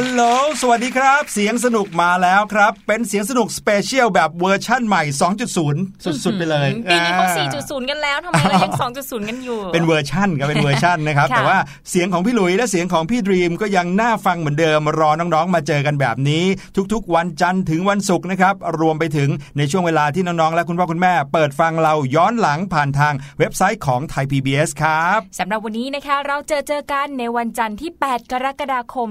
ฮัลโหล สวัสดีครับ เสียงสนุกมาแล้วครับ เป็นเสียงสนุก special แบบเวอร์ชั่นใหม่ 2.0 สุดๆไปเลยปีนี้เขาอ่4.0 กันแล้วทำไมเรายัง 2.0 กันอยู่ เป็นเวอร์ชั่นครับเป็นเวอร์ชั่นนะครับค่ะแต่ว่าเสียงของพี่หลุยและเสียงของพี่ดิมก็ยังน่าฟังเหมือนเดิม รอน้องๆ มาเจอกันแบบนี้ ทุกๆ วันจันทร์ถึงวันศุกร์นะครับ รวมไปถึงในช่วงเวลาที่น้องๆ และคุณพ่อคุณแม่ เปิดฟังเราย้อนหลังผ่านทางเว็บไซต์ของไทย PBS ครับสำหรับวันนี้นะคะเราเจอเจอกันในวันจันทร์ที่ 8 กรกฎาคม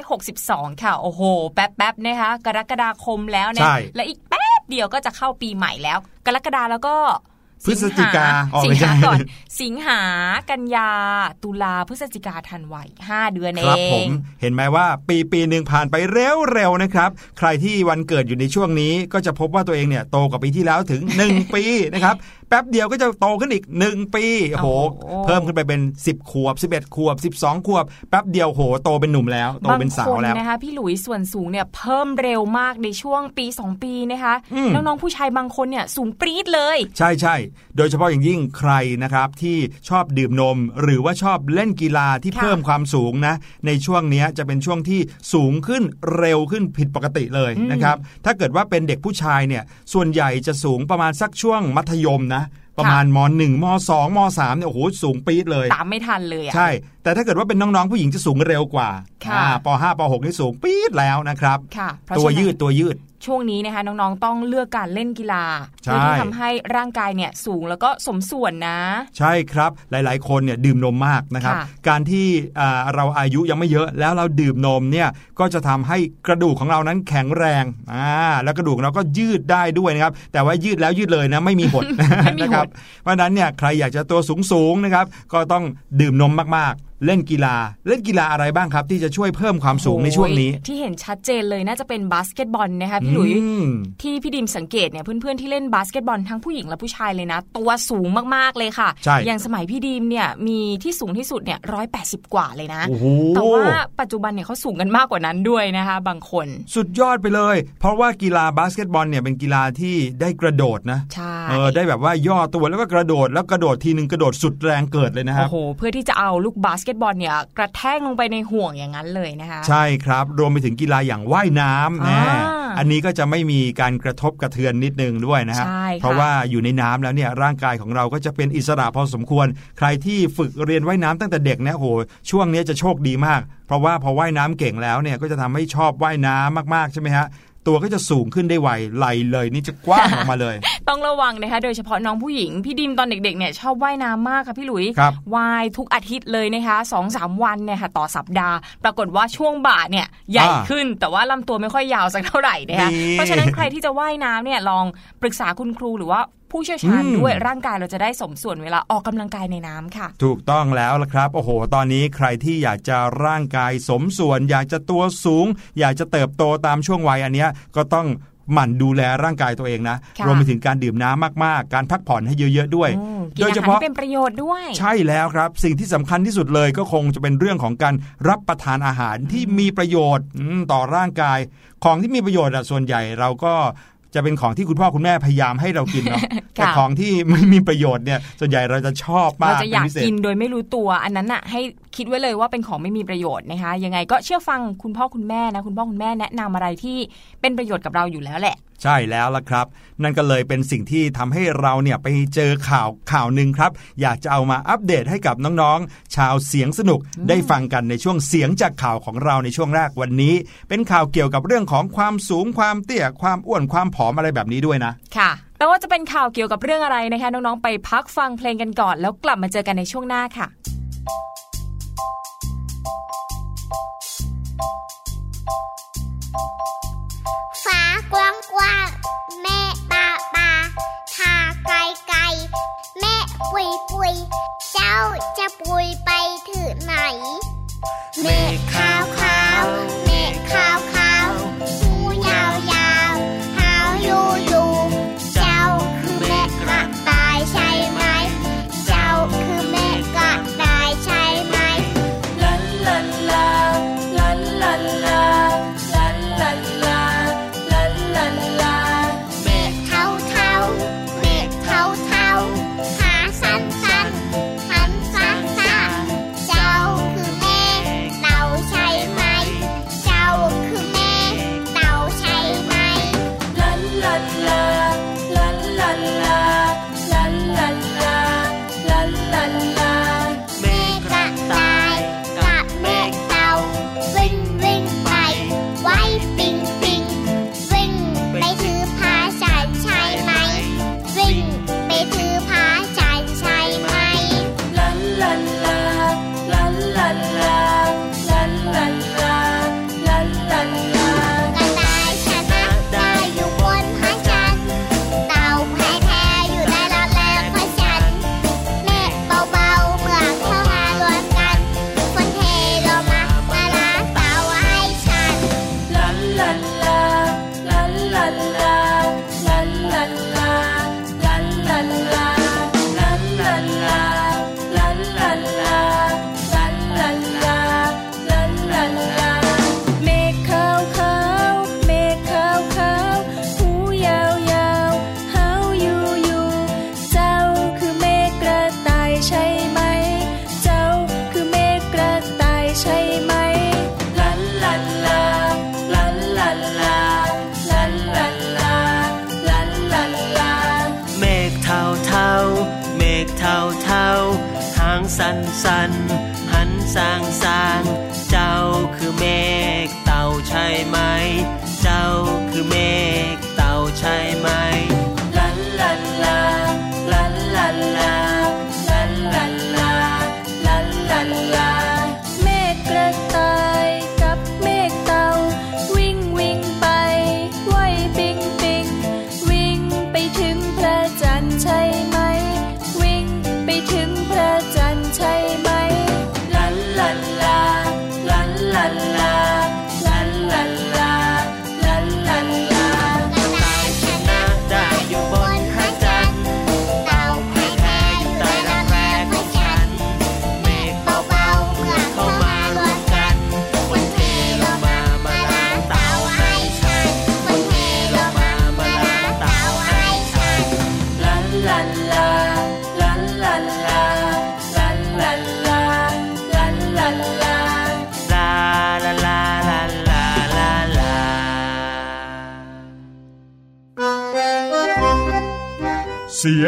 2562 ค่ะ โอ้โห แป๊บๆนะคะ กรกฎาคมแล้วนะใช่และอีกแป๊บเดียวก็จะเข้าปีใหม่แล้ว กรกฎาแล้วก็พฤศจิกาอ๋อสิไม่งใช่หาก่อน สิงหากันยา ตุลาพฤศจิกาธันวาห้าเดือนเอครับผงมเห็นไหมว่าปีปีหนึ่งผ่านไปเร็วๆนะครับ ใครที่วันเกิดอยู่ในช่วงนี้ก็จะพบว่าตัวเองเนี่ยโตกว่าปีที่แล้วถึง 1 ปีนะครับแป๊บเดียวก็จะโตขึ้นอีก 1 ปีโอ้โหโอ้โห เพิ่มขึ้นไปเป็น 10 ขวบ 11 ขวบ 12 ขวบ แป๊บเดียวโหโตเป็นหนุ่มแล้ว โตเป็นสาวแล้วบางคนนะคะพี่หลุยส่วนสูงเนี่ยเพิ่มเร็วมากในช่วงปี 2 ปีนะคะอืมน้องๆผู้ชายบางคนเนี่ยสูงปรี๊ดเลย ใช่ใช่โดยเฉพาะอย่างยิ่งใครนะครับที่ชอบดื่มนม หรือว่าชอบเล่นกีฬาที่ค่ะเพิ่มความสูงนะในช่วงเนี้ยจะเป็นช่วงที่สูงขึ้นเร็วขึ้นผิดปกติเลยอืมนะครับถ้าเกิดว่าเป็นเด็กผู้ชายเนี่ยส่วนใหญ่จะสูงประมาณสักช่วงมัธยมนะ ประมาณม .1 ม2ม3เนี่ยโอ้โหสูงปี๊ดเลยตามไม่ทันเลยอะใช่ แต่ถ้าเกิดว่าเป็นน้องๆผู้หญิงจะสูงเร็วกว่าค่ะอ่าป .5 ป .6 นี่สูงปี๊ดแล้วนะครับค่ะเพราะตัวฉะนั้นยืดตัวยืด ช่วงนี้นะคะน้องๆต้องเลือกการเล่นกีฬาใช่เพื่อที่ทำให้ร่างกายเนี่ยสูงแล้วก็สมส่วนนะ ใช่ครับหลายๆ คนเนี่ยดื่มนมมากนะครับค่ะการที่อ่าเราอายุยังไม่เยอะแล้วเราดื่มนมเนี่ยก็จะทำให้กระดูกของเรานั้นแข็งแรงอ่าแล้วกระดูกเราก็ยืดได้ด้วยนะครับแต่ว่ายืดแล้วยืดเลยนะไม่มีหดไม่มีหดนะครับเพราะฉะนั้นเนี่ยใครอยากจะตัวสูงๆนะครับก็ต้องดื่มนมมากๆ เล่นกีฬาเล่นกีฬาอะไรบ้างครับ ที่จะช่วยเพิ่มความสูงในช่วงนี้โอ้ยที่เห็นชัดเจนเลยน่าจะเป็นบาสเกตบอลนะคะพี่หลุยอืมที่พี่ดิมสังเกตเนี่ยเพื่อนๆที่เล่นบาสเกตบอลทั้งผู้หญิงและผู้ชายเลยนะ ตัวสูงมากๆเลยค่ะใช่อย่างสมัยพี่ดิมเนี่ยมีที่สูงที่สุดเนี่ยร้อยแปดสิบกว่าเลยนะโอ้โหแต่ว่าปัจจุบันเนี่ยเขาสูงกันมากกว่านั้นด้วยนะคะ บางคน สุดยอดไปเลย เพราะว่ากีฬาบาสเกตบอลเนี่ยเป็นกีฬาที่ได้กระโดดนะใช่เออได้แบบว่าย่อตัวแล้วก็กระโดดแล้วกระโดดทีนึงกระโดดสุดแรงเกิดเลยนะครับโอ้โหเพื่อที่จะเอาลูกบาสเกตบอลเนี่ยกระแทกลงไปในห่วงอย่างนั้นเลยนะคะ ใช่ครับ รวมไปถึงกีฬาอย่างว่ายน้ำนะอ่าอันนี้ก็จะไม่มีการกระทบกระเทือนนิดนึงด้วยนะฮะใช่ค่ะเพราะว่าอยู่ในน้ำแล้วเนี่ยร่างกายของเราก็จะเป็นอิสระพอสมควร ใครที่ฝึกเรียนว่ายน้ำตั้งแต่เด็กเนี่ยโหช่วงเนี้ยจะโชคดีมาก เพราะว่าพอว่ายน้ำเก่งแล้วเนี่ยก็จะทำให้ชอบว่ายน้ำมากๆใช่ไหมฮะ ตัวก็จะสูงขึ้นได้ไวไหลเลยนี่จะกว้างออกมาเลย ต้องระวังนะคะ โดยเฉพาะน้องผู้หญิง พี่ดิมตอนเด็กๆเนี่ยชอบว่ายน้ำมากค่ะพี่หลุยครับว่ายทุกอาทิตย์เลยนะคะสองสามวันเนี่ยค่ะต่อสัปดาห์ ปรากฏว่าช่วงบ่าเนี่ยใหญ่อ่าขึ้น แต่ว่าลำตัวไม่ค่อยยาวสักเท่าไหร่นะคะนี่เพราะฉะนั้นใครที่จะว่ายน้ำเนี่ยลองปรึกษาคุณครูหรือว่า ผู้เชี่ยวชาญอืมด้วยร่างกายเราจะได้สมส่วนเวลาออกกำลังกายในน้ำค่ะ ถูกต้องแล้วละครับ โอ้โห ตอนนี้ใครที่อยากจะร่างกายสมส่วน อยากจะตัวสูง อยากจะเติบโตตามช่วงวัยอันเนี้ยก็ต้องหมั่นดูแลร่างกายตัวเองนะค่ะรวมไปถึงการดื่มน้ำมากๆ การพักผ่อนให้เยอะๆด้วยอืมกินโดยอาเฉหารพาะที่เป็นประโยชน์ด้วย ใช่แล้วครับ สิ่งที่สำคัญที่สุดเลยก็คงจะเป็นเรื่องของการรับประทานอาหารที่มีประโยชน์อืมต่อร่างกาย ของที่มีประโยชน์อะส่วนใหญ่เราก็ จะเป็นของที่คุณพ่อคุณแม่พยายามให้เรากินเนาะแต่ของที่ไม่มีประโยชน์เนี่ยส่วนใหญ่เราจะชอบมากเราจะอยากเป็นพิเศษกินโดยไม่รู้ตัว อันนั้นน่ะให้คิดไว้เลยว่าเป็นของไม่มีประโยชน์นะคะยังไงก็เชื่อฟังคุณพ่อคุณแม่นะคุณพ่อคุณแม่แนะนำอะไรที่เป็นประโยชน์กับเราอยู่แล้วแหละ ใช่แล้วล่ะครับ นั่นก็เลยเป็นสิ่งที่ทำให้เราเนี่ยไปเจอข่าวข่าวหนึ่งครับ อยากจะเอามาอัปเดตให้กับน้องๆ ชาวเสียงสนุกได้ฟังกันในช่วงเสียงจากข่าวของเราในช่วงแรกวันนี้ เป็นข่าวเกี่ยวกับเรื่องของความสูงความเตี้ยความอ้วนความผอมอะไรแบบนี้ด้วยนะ ค่ะแต่ว่าจะเป็นข่าวเกี่ยวกับเรื่องอะไรนะคะน้องๆไปพักฟังเพลงกันก่อน แล้วกลับมาเจอกันในช่วงหน้าค่ะฟ้ากว้างก ว่าแม่ปาปาทาไกลไกลแม่ปุยปุยเจ้าจะปุยไปถึงไหน แม่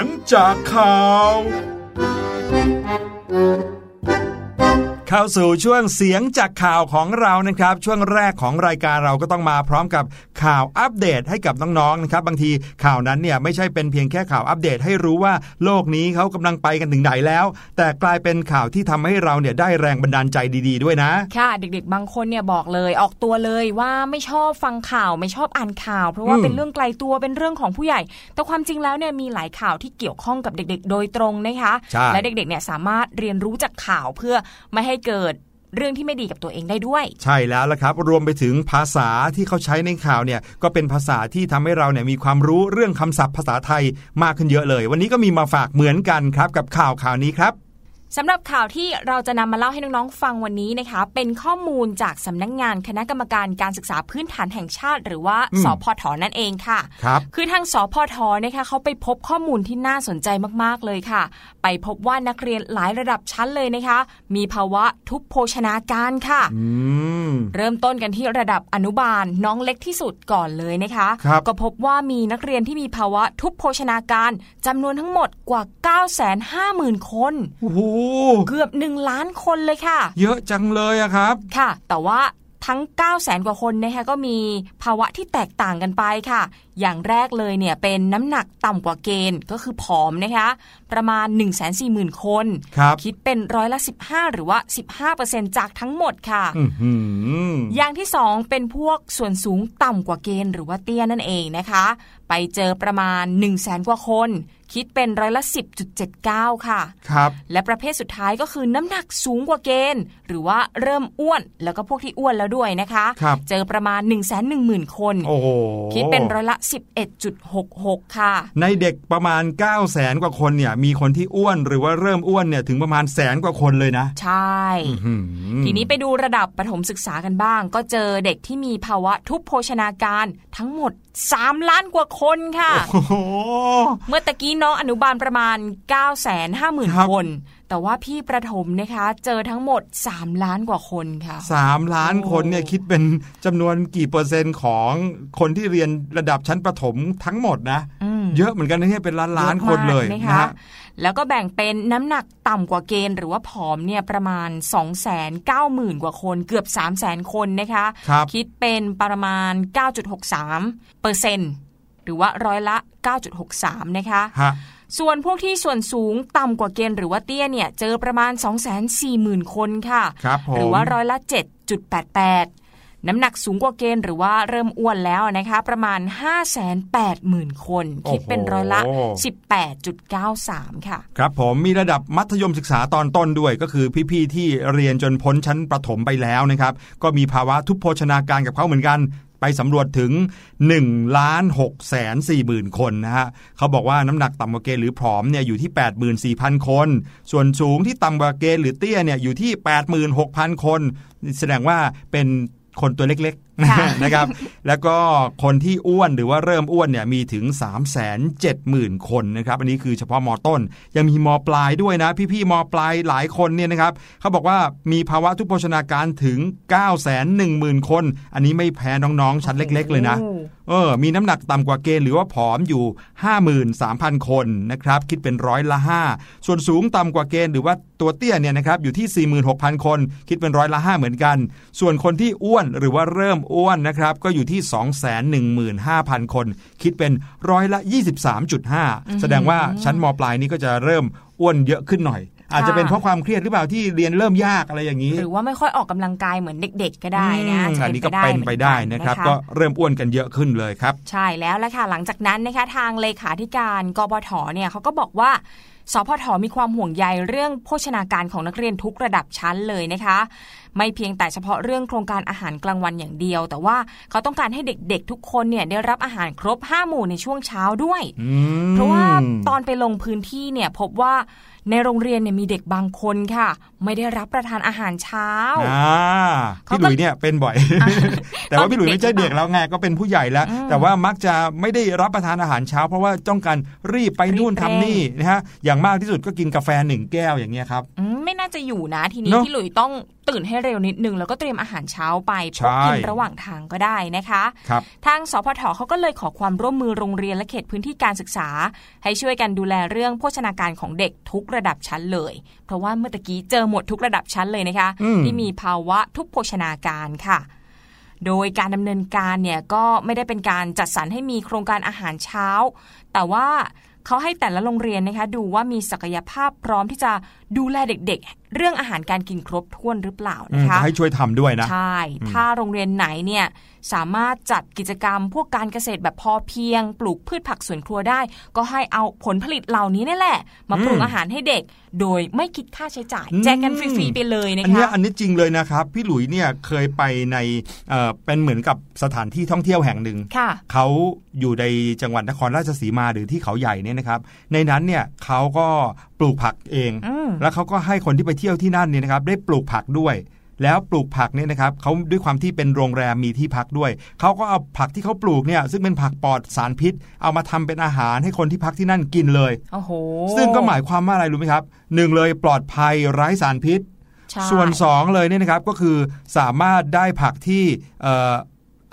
งจากข่าว เข้าสู่ช่วงเสียงจากข่าวของเรานะครับ ช่วงแรกของรายการเราก็ต้องมาพร้อมกับข่าวอัปเดตให้กับน้องๆนะครับบางทีข่าวนั้นเนี่ยไม่ใช่เป็นเพียงแค่ข่าวอัปเดตให้รู้ว่าโลกนี้เขากำลังไปกันถึงไหนแล้ว แต่กลายเป็นข่าวที่ทำให้เราเนี่ยได้แรงบันดาลใจดี ๆ ด้วยนะ ค่ะ เด็ก ๆ บางคนเนี่ยบอกเลยออกตัวเลยว่าไม่ชอบฟังข่าวไม่ชอบอ่านข่าว เพราะว่าอืมเป็นเรื่องไกลตัวเป็นเรื่องของผู้ใหญ่ แต่ความจริงแล้วเนี่ยมีหลายข่าวที่เกี่ยวข้องกับเด็ก ๆ โดยตรงนะคะใช่และเด็กๆเนี่ยสามารถเรียนรู้จากข่าวเพื่อไม่ให้เกิดเรื่องที่ไม่ดีกับตัวเองได้ด้วย ใช่แล้วละครับ รวมไปถึงภาษาที่เขาใช้ในข่าวเนี่ยก็เป็นภาษาที่ทำให้เราเนี่ยมีความรู้เรื่องคำศัพท์ภาษาไทยมากขึ้นเยอะเลย วันนี้ก็มีมาฝากเหมือนกันครับกับข่าวข่าวนี้ครับ สำหรับข่าวที่เราจะนำมาเล่าให้น้องๆฟังวันนี้นะคะ เป็นข้อมูลจากสำนักงงานคณะกรรมการการศึกษาพื้นฐานแห่งชาติ หรือว่าอืมสพทนั่นเองค่ะครับคือทางสพทนะคะเขาไปพบข้อมูลที่น่าสนใจมากๆเลยค่ะ ไปพบว่านักเรียนหลายระดับชั้นเลยนะคะ มีภาวะทุพโภชนาการค่ะอืมเริ่มต้นกันที่ระดับอนุบาลน้องเล็กที่สุดก่อนเลยนะคะครับก็พบว่ามีนักเรียนที่มีภาวะทุพโภชนาการจำนวนทั้งหมดกว่า 950,000 คนโอ้โหเกือบ1ล้านคนเลยค่ะ เยอะจังเลยอะครับ ค่ะ แต่ว่าทั้ง 9 0 0แสนกว่าคนนะคะก็มีภาวะที่แตกต่างกันไปค่ะ อย่างแรกเลยเนี่ยเป็นน้ำหนักต่ำกว่าเกณฑ์ก็คือผอมนะคะ ประมาณ 1 4 0 0 0 0 คนครับคิดเป็นร้อยละ 15 หรือว่า 15%จากทั้งหมดค่ะอือหืออย่างที่สองเป็นพวกส่วนสูงต่ำกว่าเกณฑ์หรือว่าเตี้ยนั่นเองนะคะ ไปเจอประมาณ 1 0 0 0 0แสนกว่าคน คิดเป็นร้อยละ 10.79 ค่ะครับและประเภทสุดท้ายก็คือน้ำหนักสูงกว่าเกณฑ์ หรือว่าเริ่มอ้วนแล้วก็พวกที่อ้วนแล้วด้วยนะคะครับเจอประมาณ 1 1 0 0 0 0 คนโอ้โหคิดเป็นร้อยละ 11.66 ค่ะ ในเด็กประมาณ 9 0 0แสนกว่าคนเนี่ยมีคนที่อ้วนหรือว่าเริ่มอ้วนเนี่ยถึงประมาณแสนกว่าคนเลยนะ ใช่อื้อหือทีนี้ไปดูระดับประถมศึกษากันบ้าง ก็เจอเด็กที่มีภาวะทุพโภชนาการทั้งหมด 3 ล้านกว่าคนค่ะโอ้โหเมื่อตะกี้น้องอนุบาลประมาณ 9 5 0 0 0ครับ0คน แต่ว่าพี่ประถมนะคะ เจอทั้งหมด 3 ล้านกว่าคนค่ะสามล้านคนเนี่ยโอ้คิดเป็นจำนวนกี่เปอร์เซ็นต์ของคนที่เรียนระดับชั้นประถมทั้งหมดนะอืมเยอะเหมือนกันนะเนี่ยเป็นล้านล้านๆคนเลยอะมากนะนะคะฮะแล้วก็แบ่งเป็นน้ำหนักต่ำกว่าเกณฑ์หรือว่าผอมเนี่ยประมาณ 2 9 0 0 0 0 กว่าคน เกือบ 3 0 0 0 0 0 คนนะคะครับคิดเป็นประมาณ 9.63เปอร์เซ็นต์หรือว่าร้อยละ 9.63 นะคะฮะ ส่วนพวกที่ส่วนสูงต่ำกว่าเกณฑ์หรือว่าเตี้ยเนี่ย เจอประมาณ 240,000 คนค่ะครับผมหรือว่าร้อยละ 7.88น้ำหนักสูงกว่าเกณฑ์หรือว่าเริ่มอ้วนแล้วนะคะประมาณ 580,000 คน คิดเป็นร้อยละ 18.93 ค่ะ ครับผมมีระดับมัธยมศึกษาตอนต้นด้วย ก็คือพี่ๆที่เรียนจนพ้นชั้นประถมไปแล้วนะครับ ก็มีภาวะทุพโภชนาการกับเขาเหมือนกัน ไปสำรวจถึง1ล้าน6แสน4หมื่นคนนะฮะเขาบอกว่าน้ำหนักต่ำกว่าเกณฑ์หรือผอมเนี่ยอยู่ที่ 84,000 คน ส่วนสูงที่ต่ำกว่าเกณฑ์หรือเตี้ยเนี่ยอยู่ที่ 86,000 คน แสดงว่าเป็นคนตัวเล็ก นะครับแล้วก็คนที่อ้วนหรือว่าเริ่มอ้วนเนี่ยมีถึง 3 7 0 0 0 0 คนนะครับอันนี้คือเฉพาะมต้น ยังมีมปลายด้วยนะ พี่ๆมปลายหลายคนเนี่ยนะครับเขาบอกว่ามีภาวะทุพโภชนาการถึง 9 1 0 0 0 0 คน อันนี้ไม่แพ้น้องๆ ชั้นเล็ก ๆ เลยนะโอ้เออมีน้ำหนักต่ำกว่าเกณฑ์หรือว่าผอมอยู่ 53,000 คนนะครับคิดเป็นร้อยละ 5 ส่วนสูงต่ำกว่าเกณฑ์หรือว่าตัวเตี้ยเนี่ยนะครับอยู่ที่ 46,000 คน คิดเป็นร้อยละ 5 เหมือนกัน ส่วนคนที่อ้วนหรือว่าเริ่มอ้วนนะครับก็อยู่ที่ 215,000 คน คิดเป็นร้อยละ 23.5 แสดงว่าชั้นมปลายนี้ก็จะเริ่มอ้วนเยอะขึ้นหน่อยอาจจะเป็นเพราะความเครียดหรือเปล่าที่เรียนเริ่มยากอะไรอย่างนี้ หรือว่าไม่ค่อยออกกำลังกายเหมือนเด็ก ๆ ก็ได้นะอืมจะอันนี้ก็เป็นไปได้นะครับเหมือก็เริ่มอ้วนกันเยอะขึ้นเลยครับ ใช่แล้วละค่ะหลังจากนั้นนะคะทางเลขาธิการกปทเนี่ยเขาก็บอกว่า สพทมีความห่วงใยเรื่องโภชนาการของนักเรียนทุกระดับชั้นเลยนะคะ ไม่เพียงแต่เฉพาะเรื่องโครงการอาหารกลางวันอย่างเดียว แต่ว่าเขาต้องการให้เด็กๆ ทุกคนเนี่ยได้รับอาหารครบ5หมู่ในช่วงเช้าด้วยอืมเพราะว่าตอนไปลงพื้นที่เนี่ยพบว่า ในโรงเรียนเนี่ยมีเด็กบางคนค่ะ ไม่ได้รับประทานอาหารเช้าอ่าพี่หลุยเนี่ยเป็นบ่อย แต่ว่าพี่หลุยไม่ใช่เด็กแล้วไงก็เป็นผู้ใหญ่แล้วอืมแต่ว่ามักจะไม่ได้รับประทานอาหารเช้า เพราะว่าต้องการรีบไปนู่นรีบทำเร่งนี่นะฮะอย่างมากที่สุดก็กินกาแฟหนึ่งแก้วอย่างเงี้ยครับอืมไม่ น่าจะอยู่นะ ทีนี้เนอะพี่หลุยต้องตื่นให้เร็วนิดนึง แล้วก็เตรียมอาหารเช้าไปพใช่กกินระหว่างทางก็ได้นะคะครับทางสพทเขาก็เลยขอความร่วมมือโรงเรียนและเขตพื้นที่การศึกษา ให้ช่วยกันดูแลเรื่องโภชนาการของเด็กทุกระดับชั้นเลย เพราะว่าเมื่อตะกี้เจอหมดทุกระดับชั้นเลยนะคะอืมที่มีภาวะทุกโภชนาการค่ะโดยการดำเนินการเนี่ยก็ไม่ได้เป็นการจัดสรรให้มีโครงการอาหารเช้า แต่ว่า เขาให้แต่ละโรงเรียนนะคะดูว่ามีศักยภาพพร้อมที่จะดูแลเด็กๆ เรื่องอาหารการกินครบถ้วนหรือเปล่าอืนะมคะให้ช่วยทำด้วยนะใช่ถ้าโรงเรียนไหนเนี่ยสามารถจัดกิจกรรมพวกการเกษตรแบบพอเพียง ปลูกพืชผักสวนครัวได้ ก็ให้เอาผลผลิตเหล่านี้นี่แหละ มาปรุงอืมอาหารให้เด็ก โดยไม่คิดค่าใช้จ่ายอืมแจกกันฟรีๆไปเลยนะอันเนี้ยคะอันนี้จริงเลยนะครับ พี่หลุยเนี่ยเคยไปในเอ่อเป็นเหมือนกับสถานที่ท่องเที่ยวแห่งหนึ่งค่ะเขาอยู่ในจังหวัดนครราชสีมาหรือที่เขาใหญ่เนี่ยนะครับ ในนั้นเนี่ยเขาก็ปลูกผักเองอืมแล้วเขาก็ให้คนที่ไปเที่ยวที่นั่นเนี่ยนะครับ ได้ปลูกผักด้วย แล้วปลูกผักเนี่ยนะครับเขาด้วยความที่เป็นโรงแรมมีที่พักด้วยเขาก็เอาผักที่เขาปลูกเนี่ย ซึ่งเป็นผักปลอดสารพิษ เอามาทำเป็นอาหารให้คนที่พักที่นั่นกินเลยโอ้โหซึ่งก็หมายความว่าอะไรรู้ไหมครับหนึ่งเลยปลอดภัยไร้สารพิษใช่ส่วนสองเลยเนี่ยนะครับก็คือสามารถได้ผักที่เอ่อ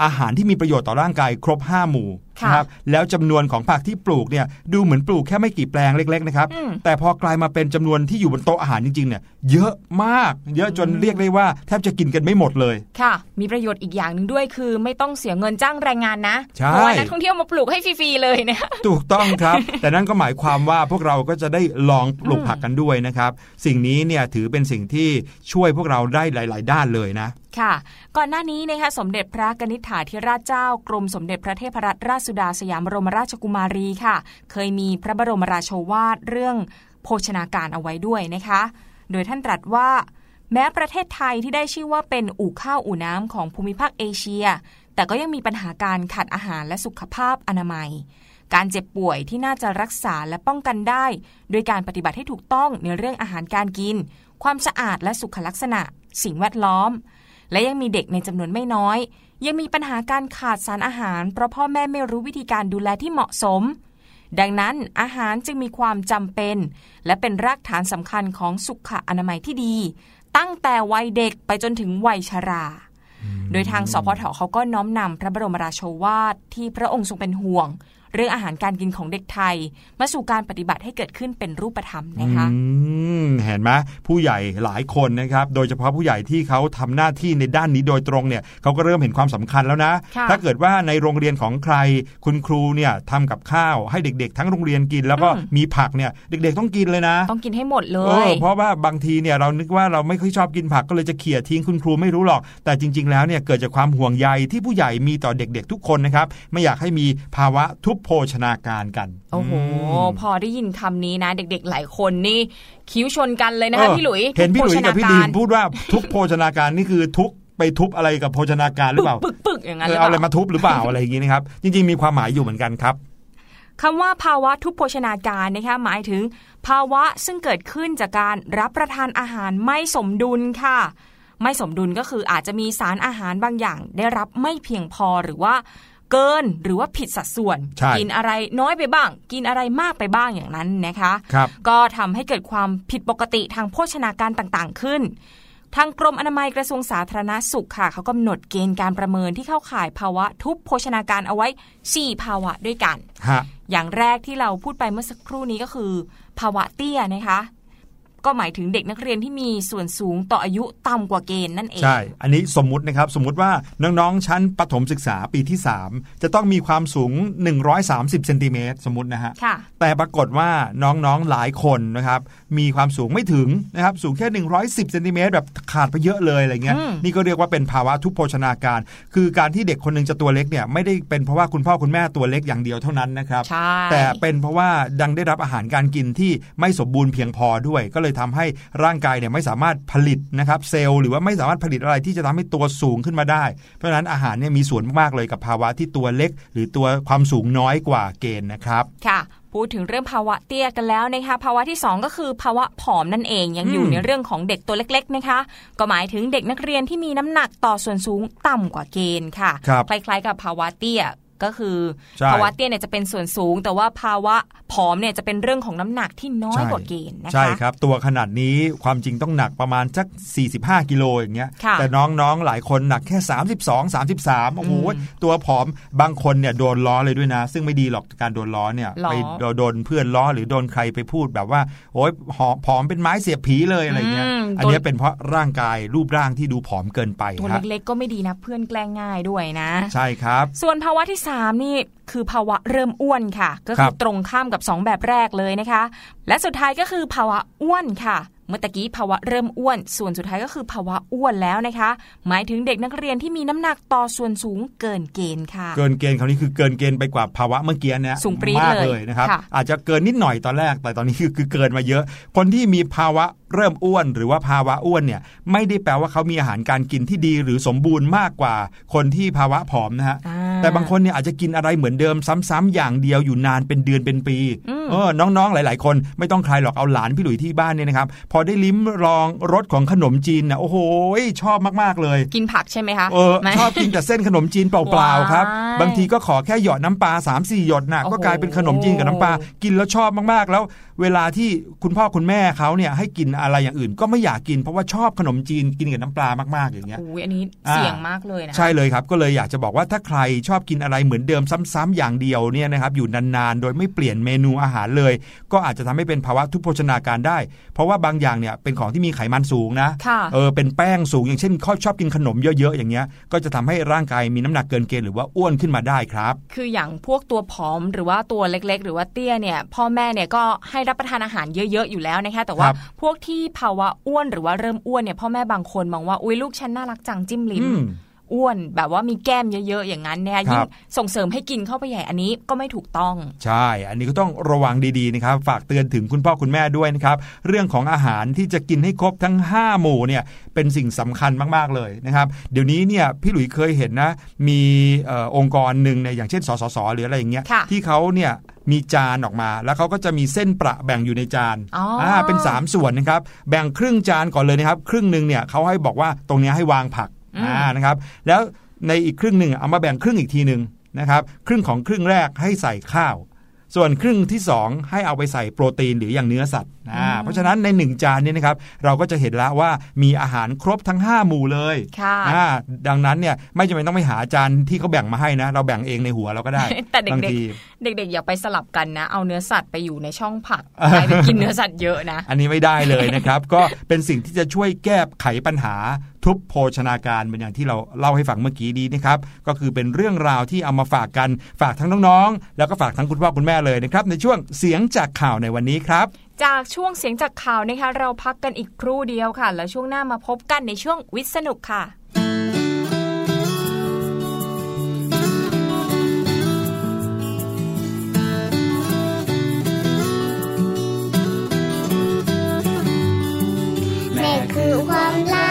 อาหารที่มีประโยชน์ต่อร่างกายครบ 5 หมู่ค่ะ นะครับแล้วจำนวนของผักที่ปลูกเนี่ยดูเหมือนปลูกแค่ไม่กี่แปลงเล็ก ๆ นะครับอืมแต่พอกลายมาเป็นจำนวนที่อยู่บนโต๊ะอาหารจริงๆเนี่ยเยอะมาก เยอะจนเรียกได้ว่าแทบจะกินกันไม่หมดเลยค่ะ มีประโยชน์อีกอย่างหนึ่งด้วยคือไม่ต้องเสียเงินจ้างแรงงานนะใช่เพราะว่านักท่องเที่ยวมาปลูกให้ฟรีๆเลยเนี่ยถูกต้องครับ แต่นั่นก็หมายความว่าพวกเราก็จะได้ลองปลูกผักกันด้วยนะครับ สิ่งนี้เนี่ยถือเป็นสิ่งที่ช่วยพวกเราได้หลาย ๆ ด้านเลยนะ ค่ะ ก่อนหน้านี้นะคะสมเด็จพระกนิษฐาธิราชเจ้ากรมสมเด็จพระเทพรัตนราชสุดาสยามบรมราชกุมารีค่ะ เคยมีพระบรมราโชวาทเรื่องโภชนาการเอาไว้ด้วยนะคะ โดยท่านตรัสว่า แม้ประเทศไทยที่ได้ชื่อว่าเป็นอู่ข้าวอู่น้ำของภูมิภาคเอเชีย แต่ก็ยังมีปัญหาการขาดอาหารและสุขภาพอนามัย การเจ็บป่วยที่น่าจะรักษาและป้องกันได้ โดยการปฏิบัติให้ถูกต้องในเรื่องอาหารการกิน ความสะอาดและสุขลักษณะ สิ่งแวดล้อม และยังมีเด็กในจำนวนไม่น้อย ยังมีปัญหาการขาดสารอาหาร เพราะพ่อแม่ไม่รู้วิธีการดูแลที่เหมาะสม ดังนั้นอาหารจึงมีความจำเป็น และเป็นรากฐานสำคัญของสุขอนามัยที่ดี ตั้งแต่วัยเด็กไปจนถึงวัยชราโดยทางสพทเขาก็น้อมนำพระบรมราโชวาทที่พระองค์ทรงเป็นห่วง เรื่องอาหารการกินของเด็กไทย มาสู่การปฏิบัติให้เกิดขึ้นเป็นรูปธรรมนะคะอืมเห็นไหมผู้ใหญ่หลายคนนะครับ โดยเฉพาะผู้ใหญ่ที่เขาทำหน้าที่ในด้านนี้โดยตรงเนี่ยเขาก็เริ่มเห็นความสำคัญแล้วนะค่ะถ้าเกิดว่าในโรงเรียนของใคร คุณครูเนี่ยทำกับข้าวให้เด็ก ๆ ทั้งโรงเรียนกิน แล้วก็อืมมีผักเนี่ยเด็ก ๆ ต้องกินเลยนะ ต้องกินให้หมดเลเอยอเพราะว่าบางทีเนี่ยเรานึกว่าเราไม่ค่อยชอบกินผักก็เลยจะเขี่ยทิ้งคุณครูไม่รู้หรอก แต่จริง ๆ แล้วเนี่ยเกิดจากความห่วงใยที่ผู้ใหญ่มีต่อเด็ก ๆ ทุกคนนะครับไม่อยากให้มีภาวะทุพโภชนาการกัน โอ้โหมพอได้ยินคำนี้นะ เด็ก ๆ หลายคนนี่คิ้วชนกันเลยนะคะเออพี่หลุยเห็นพี่หลุยกับพี่ดีมทุพูดว่าทุกโภชนาการนี่คือทุกไปทุบอะไรกับโภชนาการหรือเปล่าปึกปึกๆอย่างนั้นเอหรืออเอาเปอะไรล่ามาทุบหรือเปล่าอะไรอย่างนี้นะครับจริงๆมีความหมายอยู่เหมือนกันครับคำว่าภาวะทุพโภชนาการนะคะหมายถึง ภาวะซึ่งเกิดขึ้นจากการรับประทานอาหารไม่สมดุลค่ะ ไม่สมดุลก็คืออาจจะมีสารอาหารบางอย่าง ได้รับไม่เพียงพอหรือว่า เกินหรือว่าผิดสัดส่วนใช่กินอะไรน้อยไปบ้าง กินอะไรมากไปบ้างอย่างนั้นนะคะครับก็ทำให้เกิดความผิดปกติทางโภชนาการต่างๆขึ้นทางกรมอนามัยกระทรวงสาธารณสุขค่ะ เขากำหนดเกณฑ์การประเมินที่เข้าข่ายภาวะทุพโภชนาการเอาไว้ 4 ภาวะด้วยกันฮะอย่างแรกที่เราพูดไปเมื่อสักครู่นี้ก็คือ ภาวะเตี้ยนะคะ ก็หมายถึงเด็กนักเรียนที่มีส่วนสูงต่ออายุต่ำกว่าเกณฑ์นั่นเองใช่ อันนี้สมมุตินะครับสมมุติว่าน้องๆชั้นประถมศึกษาปีที่ 3 จะต้องมีความสูง 130เซนติเมตรสมมตินะฮะค่ะแต่ปรากฏว่าน้องๆหลายคนนะครับมีความสูงไม่ถึงนะครับสูงแค่ 110เซนติเมตรแบบขาดไปเยอะเลยอะไรเงี้ยอืมนี่ก็เรียกว่าเป็นภาวะทุพโภชนาการ คือการที่เด็กคนหนึงจะตัวเล็กเนี่ยไม่ได้เป็นเพราะว่าคุณพ่อคุณแม่ตัวเล็กอย่างเดียวเท่านั้นนะครับใช่แต่เป็นเพราะว่าดังได้รับอาหารการกินที่ไม่สมบูรณ์เพียงพอด้วยก็เลยทำให้ร่างกายเนี่ยไม่สามารถผลิตนะครับเซลล์หรือว่าไม่สามารถผลิตอะไรที่จะทำให้ตัวสูงขึ้นมาได้ เพราะฉะนั้นอาหารเนี่ยมีส่วนมากๆเลยกับภาวะที่ตัวเล็ก หรือตัวความสูงน้อยกว่าเกณฑ์นะครับค่ะพูดถึงเรื่องภาวะเตี้ยกันแล้วนะคะภาวะที่ 2 ก็คือภาวะผอมนั่นเองยังอยู่อืมในเรื่องของเด็กตัวเล็กๆนะคะก็หมายถึงเด็กนักเรียนที่มีน้ำหนักต่อส่วนสูงต่ำกว่าเกณฑ์ค่ะครับคล้ายๆกับภาวะเตี้ย ก็คือใช่ภาวะเตี้ยเนี่ยจะเป็นส่วนสูง แต่ว่าภาวะผอมเนี่ยจะเป็นเรื่องของน้ำหนักที่น้อยกว่าเกณฑ์นะคะใช่ครับ ตัวขนาดนี้ความจริงต้องหนักประมาณสัก 45 กิโลอย่างเงี้ยค่ะแต่น้องๆหลายคนหนักแค่ 32 33โอ้โหอืมตัวผอมบางคนเนี่ยโดนล้อเลยด้วยนะ ซึ่งไม่ดีหรอกการโดนล้อเนี่ยล้อไปโดนเพื่อนล้อหรือโดนใครไปพูดแบบว่าโอ้ยหอผอมเป็นไม้เสียบผีเลยอะไรเงี้ย อืมอันเนี้ยเป็นเพราะร่างกายรูปร่างที่ดูผอมเกินไปตัวฮะเล็กๆก็ไม่ดีนะเพื่อนแกล้งง่ายด้วยนะ ใช่ครับ ส่วนภาวะที่ 3 นี่คือภาวะเริ่มอ้วนค่ะ ก็ครัคือบตรงข้ามกับ 2 แบบแรกเลยนะคะ และสุดท้ายก็คือภาวะอ้วนค่ะเมื่อตะกี้ภาวะเริ่มอ้วน ส่วนสุดท้ายก็คือภาวะอ้วนแล้วนะคะ หมายถึงเด็กนักเรียนที่มีน้ำหนักต่อส่วนสูงเกินเกณฑ์ค่ะ เกินเกณฑ์คราวนี้คือเกินเกณฑ์ไปกว่าภาวะเมื่อกี้เนี่ยสูงปรี๊ดมากเลยเลยนะครับค่ะอาจจะเกินนิดหน่อยตอนแรก แต่ตอนนี้คือคือเกินมาเยอะ คนที่มีภาวะเริ่มอ้วนหรือว่าภาวะอ้วนเนี่ยไม่ได้แปลว่าเขามีอาหารการกินที่ดีหรือสมบูรณ์มากกว่าคนที่ภาวะผอมนะฮะอ่าแต่บางคนเนี่ยอาจจะกินอะไรเหมือนเดิมซ้ำๆอย่างเดียวอยู่นานเป็นเดือนเป็นปีอืมเออน้องๆหลาย ๆ คนไม่ต้องใครหรอกเอาหลานพี่หลุยที่บ้านเนี่ยนะครับพอได้ลิ้มลองรสของขนมจีนนะโอ้โหชอบมากๆเลย กินผักใช่ไหมคะเออไม่ชอบกินแต่เส้นขนมจีนเปล่าๆครับว้ายบางทีก็ขอแค่หยอดน้ำปลา3ามสี่หยดน่ะโอ้โหก็กลายเป็นขนมจีนกับน้ำปลากินแล้วชอบมากๆ แล้ว เวลาที่คุณพ่อคุณแม่เขาเนี่ยให้กินอะไรอย่างอื่น ก็ไม่อยากกินเพราะว่าชอบขนมจีนกินกับน้ำปลามากๆอย่างเงี้ยอุ้ยอันนี้อ่าเสี่ยงมากเลยนะใช่เลยครับก็เลยอยากจะบอกว่าถ้าใครชอบกินอะไรเหมือนเดิมซ้ำๆอย่างเดียวเนี่ยนะครับอยู่นานๆ โดยไม่เปลี่ยนเมนูอาหารเลย ก็อาจจะทำให้เป็นภาวะทุพโภชนาการได้ เพราะว่าบางอย่างเนี่ยเป็นของที่มีไขมันสูงนะค่ะเออเป็นแป้งสูงอย่างเช่นข้อชอบกินขนมเยอะๆอย่างเงี้ยก็จะทำให้ร่างกายมีน้ำหนักเกินเกณฑ์หรือว่าอ้วนขึ้นมาได้ครับ คืออย่างพวกตัวผอมหรือว่าตัวเล็ก ๆ หรือว่าเตี้ยเนี่ยพ่อแม่เนี่ยก็ให้รับประทานอาหารเยอะๆอยู่แล้วนะคะแต่ว่าครับพวกที่ภาวะอ้วนหรือว่าเริ่มอ้วนเนี่ยพ่อแม่บางคนมองว่าอุ้ยลูกฉันน่ารักจังจิ้มลิ้ม อืมอ้วนแบบว่ามีแก้มเยอะๆอย่างนั้นเนี่ยครัยิ่งบส่งเสริมให้กินเข้าไปใหญ่อันนี้ก็ไม่ถูกต้อง ใช่ อันนี้ก็ต้องระวังดีๆนะครับ ฝากเตือนถึงคุณพ่อคุณแม่ด้วยนะครับ เรื่องของอาหารที่จะกินให้ครบทั้ง 5 หมู่เนี่ยเป็นสิ่งสำคัญมากๆเลยนะครับ เดี๋ยวนี้เนี่ยพี่หลุยเคยเห็นนะ มีเออองค์กรหนึ่งเนี่ยอย่างเช่น สสสหรืออะไรอย่างเงี้ยค่ะที่เขาเนี่ยมีจานออกมา แล้วเขาก็จะมีเส้นประแบ่งอยู่ในจานอ๋ออ่าเป็น 3 ส่วนนะครับ แบ่งครึ่งจานก่อนเลยนะครับ ครึ่งหนึ่งเนี่ยเขาให้บอกว่าตรงเนี้ยให้วางผัก อืมอ่านะครับ แล้วในอีกครึ่งหนึ่งเอามาแบ่งครึ่งอีกทีหนึ่งนะครับครึ่งของครึ่งแรกให้ใส่ข้าว ส่วนครึ่งที่ 2 ให้เอาไปใส่โปรตีนหรืออย่างเนื้อสัตว์อ่าเพราะฉะนั้นใน 1 จานนี้นะครับเราก็จะเห็นแล้วว่ามีอาหารครบทั้ง 5 หมู่เลยค่ะอ่าดังนั้นเนี่ยไม่จำเป็นต้องไปหาจานที่เขาแบ่งมาให้นะ เราแบ่งเองในหัวเราก็ได้แต่เด็กๆบางทีเด็กๆอย่าไปสลับกันนะ เอาเนื้อสัตว์ไปอยู่ในช่องผักกลายเป็นกินเนื้อสัตว์เยอะนะ อันนี้ไม่ได้เลยนะครับ ก็เป็นสิ่งที่จะช่วยแก้ไขปัญหา ทุพโภชนาการเป็นอย่างที่เราเล่าให้ฟังเมื่อกี้นี้นะครับ ก็คือเป็นเรื่องราวที่เอามาฝากกันฝากทั้งน้องๆ แล้วก็ฝากทั้งคุณพ่อคุณแม่เลยนะครับ ในช่วงเสียงจากข่าวในวันนี้ครับ จากช่วงเสียงจากข่าวนะคะ เราพักกันอีกครู่เดียวค่ะ แล้วช่วงหน้ามาพบกันในช่วงวิทย์สนุกค่ะแม่คือความรัก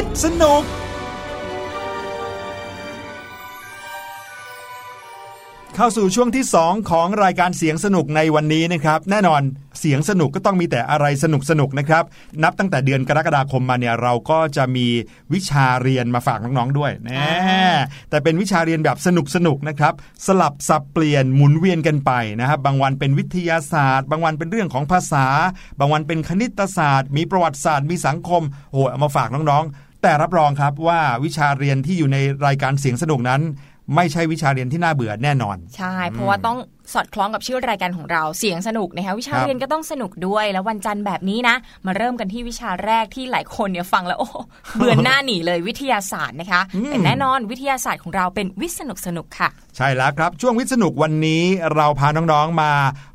วีดสนุก เข้าสู่ช่วงที่ 2 ของรายการเสียงสนุกในวันนี้นะครับ แน่นอนเสียงสนุกก็ต้องมีแต่อะไรสนุกสนุกนะครับ นับตั้งแต่เดือนกรกฎาคมมาเนี่ยเราก็จะมีวิชาเรียนมาฝากน้องๆด้วยนะแต่เป็นวิชาเรียนแบบสนุกสนุกนะครับ สลับสับเปลี่ยนหมุนเวียนกันไปนะครับ บางวันเป็นวิทยาศาสตร์ บางวันเป็นเรื่องของภาษา บางวันเป็นคณิตศาสตร์ มีประวัติศาสตร์มีสังคมโอ้โหเอามาฝากน้องๆ แต่รับรองครับว่าวิชาเรียนที่อยู่ในรายการเสียงสนุกนั้น ไม่ใช่วิชาเรียนที่น่าเบื่อแน่นอน ใช่ เพราะว่าต้อง สอดคล้องกับชื่อรายการของเราเสียงสนุกนะคะวิชาครับเรียนก็ต้องสนุกด้วย แล้ววันจันทร์แบบนี้นะ มาเริ่มกันที่วิชาแรกที่หลายคนเนี่ยฟังแล้วโอ้เบื่อหน้าหนีเลยวิทยาศาสตร์นะคะอืมแต่แน่นอนวิทยาศาสตร์ของเราเป็นวิทย์สนุกสนุกๆค่ะ ใช่แล้วครับ ช่วงวิทย์สนุกวันนี้เราพาน้องๆมา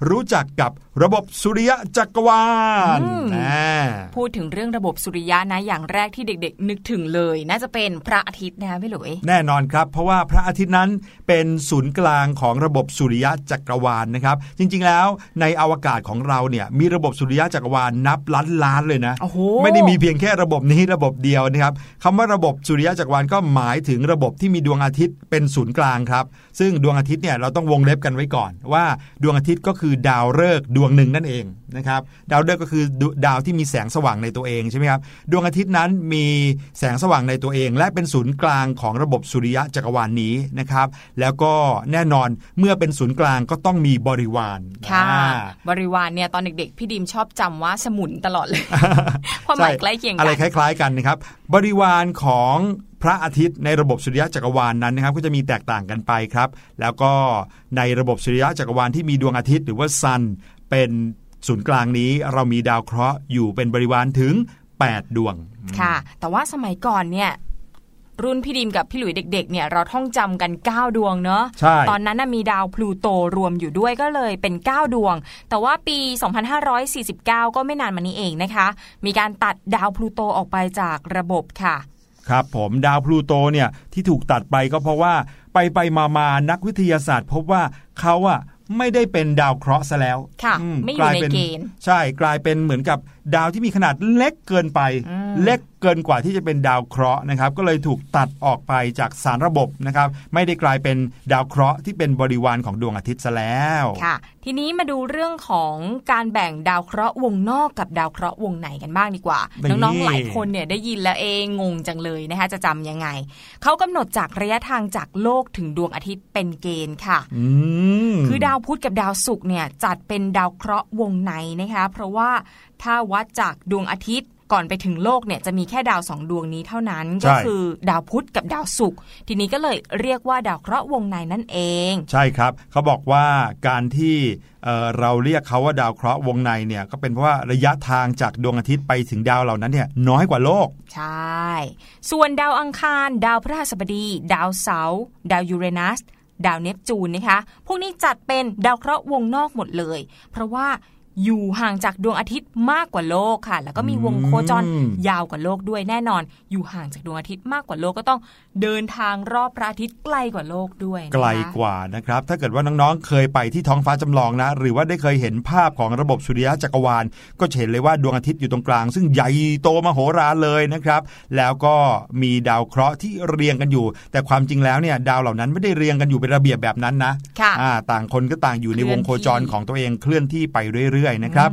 รู้จักกับระบบสุริยะจักรวาลอืมอ่าพูดถึงเรื่องระบบสุริยะนะอย่างแรกที่เด็ก ๆ นึกถึงเลย น่าจะเป็นพระอาทิตย์นะคะพี่หลุยแน่นอนครับ เพราะว่าพระอาทิตย์นั้นเป็นศูนย์กลางของระบบสุริยะจักรวาลนะครับ จริง ๆ แล้วในอวกาศของเราเนี่ยมีระบบสุริยะจักรวาลนับล้านล้านเลยนะโอ้โหไม่ได้มีเพียงแค่ระบบนี้ระบบเดียวนะครับคำว่าระบบสุริยะจักรวาลก็หมายถึงระบบที่มีดวงอาทิตย์เป็นศูนย์กลางครับ ซึ่งดวงอาทิตย์เนี่ยเราต้องวงเล็บกันไว้ก่อน ว่าดวงอาทิตย์ก็คือดาวฤกษ์ดวงหนึ่งนั่นเองนะครับดาวฤกษ์ก็คือดดาวที่มีแสงสว่างในตัวเองใช่ไหมครับดวงอาทิตย์นั้นมีแสงสว่างในตัวเอง และเป็นศูนย์กลางของระบบสุริยะจักรวาลนี้นะครับแล้วก็แน่นอนเมื่อเป็นศูนย์กลางก็ต้องมีบริวารค่ะอ่าบริวารเนี่ยตอนเด็กๆ พี่ดิมชอบจำว่าสมุนตลอดเลยความหมายใกล้เคียงอะไรกันคล้าย ๆ กันนะครับ บริวารของพระอาทิตย์ในระบบสุริยะจักรวาลนั้นนะครับ ก็จะมีแตกต่างกันไปครับ แล้วก็ในระบบสุริยะจักรวาลที่มีดวงอาทิตย์หรือว่าซันเป็นศูนย์กลางนี้เรามีดาวเคราะห์อยู่เป็นบริวารถึง 8 ดวง ค่ะ แต่ว่าสมัยก่อนเนี่ย รุ่นพี่ดิมกับพี่หลุยเด็ก ๆ เนี่ยเราท่องจำกัน 9 ดวงเนอะใช่ตอนนั้นน่ะมีดาวพลูโตรวมอยู่ด้วยก็เลยเป็น 9 ดวง แต่ว่าปี 2549 ก็ไม่นานมานี้เองนะคะ มีการตัดดาวพลูโตออกไปจากระบบค่ะครับผมดาวพลูโตเนี่ยที่ถูกตัดไปก็เพราะว่าไปไปมามานักวิทยาศาสตร์พบว่าเขาอะไม่ได้เป็นดาวเคราะห์ซะแล้วค่ะอืไม่อยู่ลาในป็เกณฑ์ใช่กลายเป็นเหมือนกับ ดาวที่มีขนาดเล็กเกินไปอืมเล็กเกินกว่าที่จะเป็นดาวเคราะห์นะครับ ก็เลยถูกตัดออกไปจากสารระบบนะครับ ไม่ได้กลายเป็นดาวเคราะห์ที่เป็นบริวารของดวงอาทิตย์ซะแล้วค่ะ ทีนี้มาดูเรื่องของการแบ่งดาวเคราะห์วงนอกกับดาวเคราะห์วงในกันบ้างดีกว่านี่น้องๆหลายคนเนี่ยได้ยินแล้วเองงงจังเลยนะคะจะจำยังไงเขากำหนดจากระยะทางจากโลกถึงดวงอาทิตย์เป็นเกณฑ์ค่ะอืมคือดาวพุธกับดาวศุกร์เนี่ยจัดเป็นดาวเคราะห์วงในนะคะ เพราะว่าถ้าวัดจากดวงอาทิตย์ก่อนไปถึงโลกเนี่ยจะมีแค่ดาวสองดวงนี้เท่านั้นก็คือดาวพุธกับดาวศุกร์ทีนี้ก็เลยเรียกว่าดาวเคราะห์วงในนั่นเอง ใช่ครับ เขาบอกว่าการที่เอ่อเราเรียกเขาว่าดาวเคราะห์วงในเนี่ยก็เป็นเพราะว่าระยะทางจากดวงอาทิตย์ไปถึงดาวเหล่านั้นเนี่ยน้อยกว่าโลก ใช่ ส่วนดาวอังคาร ดาวพฤหัสบดี ดาวเสาร์ดาวยูเรนัสดาวเนปจูนนะคะ พวกนี้จัดเป็นดาวเคราะห์วงนอกหมดเลย เพราะว่า อยู่ห่างจากดวงอาทิตย์มากกว่าโลกค่ะ แล้วก็มีวงโคจรอืมยาวกว่าโลกด้วยแน่นอน อยู่ห่างจากดวงอาทิตย์มากกว่าโลกก็ต้องเดินทางรอบพระอาทิตย์ไกลกว่าโลกด้วยนะคะไกลกว่านะครับ ถ้าเกิดว่าน้องๆ เคยไปที่ท้องฟ้าจำลองนะ หรือว่าได้เคยเห็นภาพของระบบสุริยะจักรวาล ก็จะเห็นเลยว่าดวงอาทิตย์อยู่ตรงกลาง ซึ่งใหญ่โตมโหฬารเลยนะครับ แล้วก็มีดาวเคราะห์ที่เรียงกันอยู่ แต่ความจริงแล้วเนี่ยดาวเหล่านั้นไม่ได้เรียงกันอยู่เป็นระเบียบแบบนั้นนะค่ะอ่าต่างคนก็ต่างอยู่ในวงโคจรเคลื่อนที่ของตัวเองเคลื่อนที่ไปเรื่อยๆนะครับ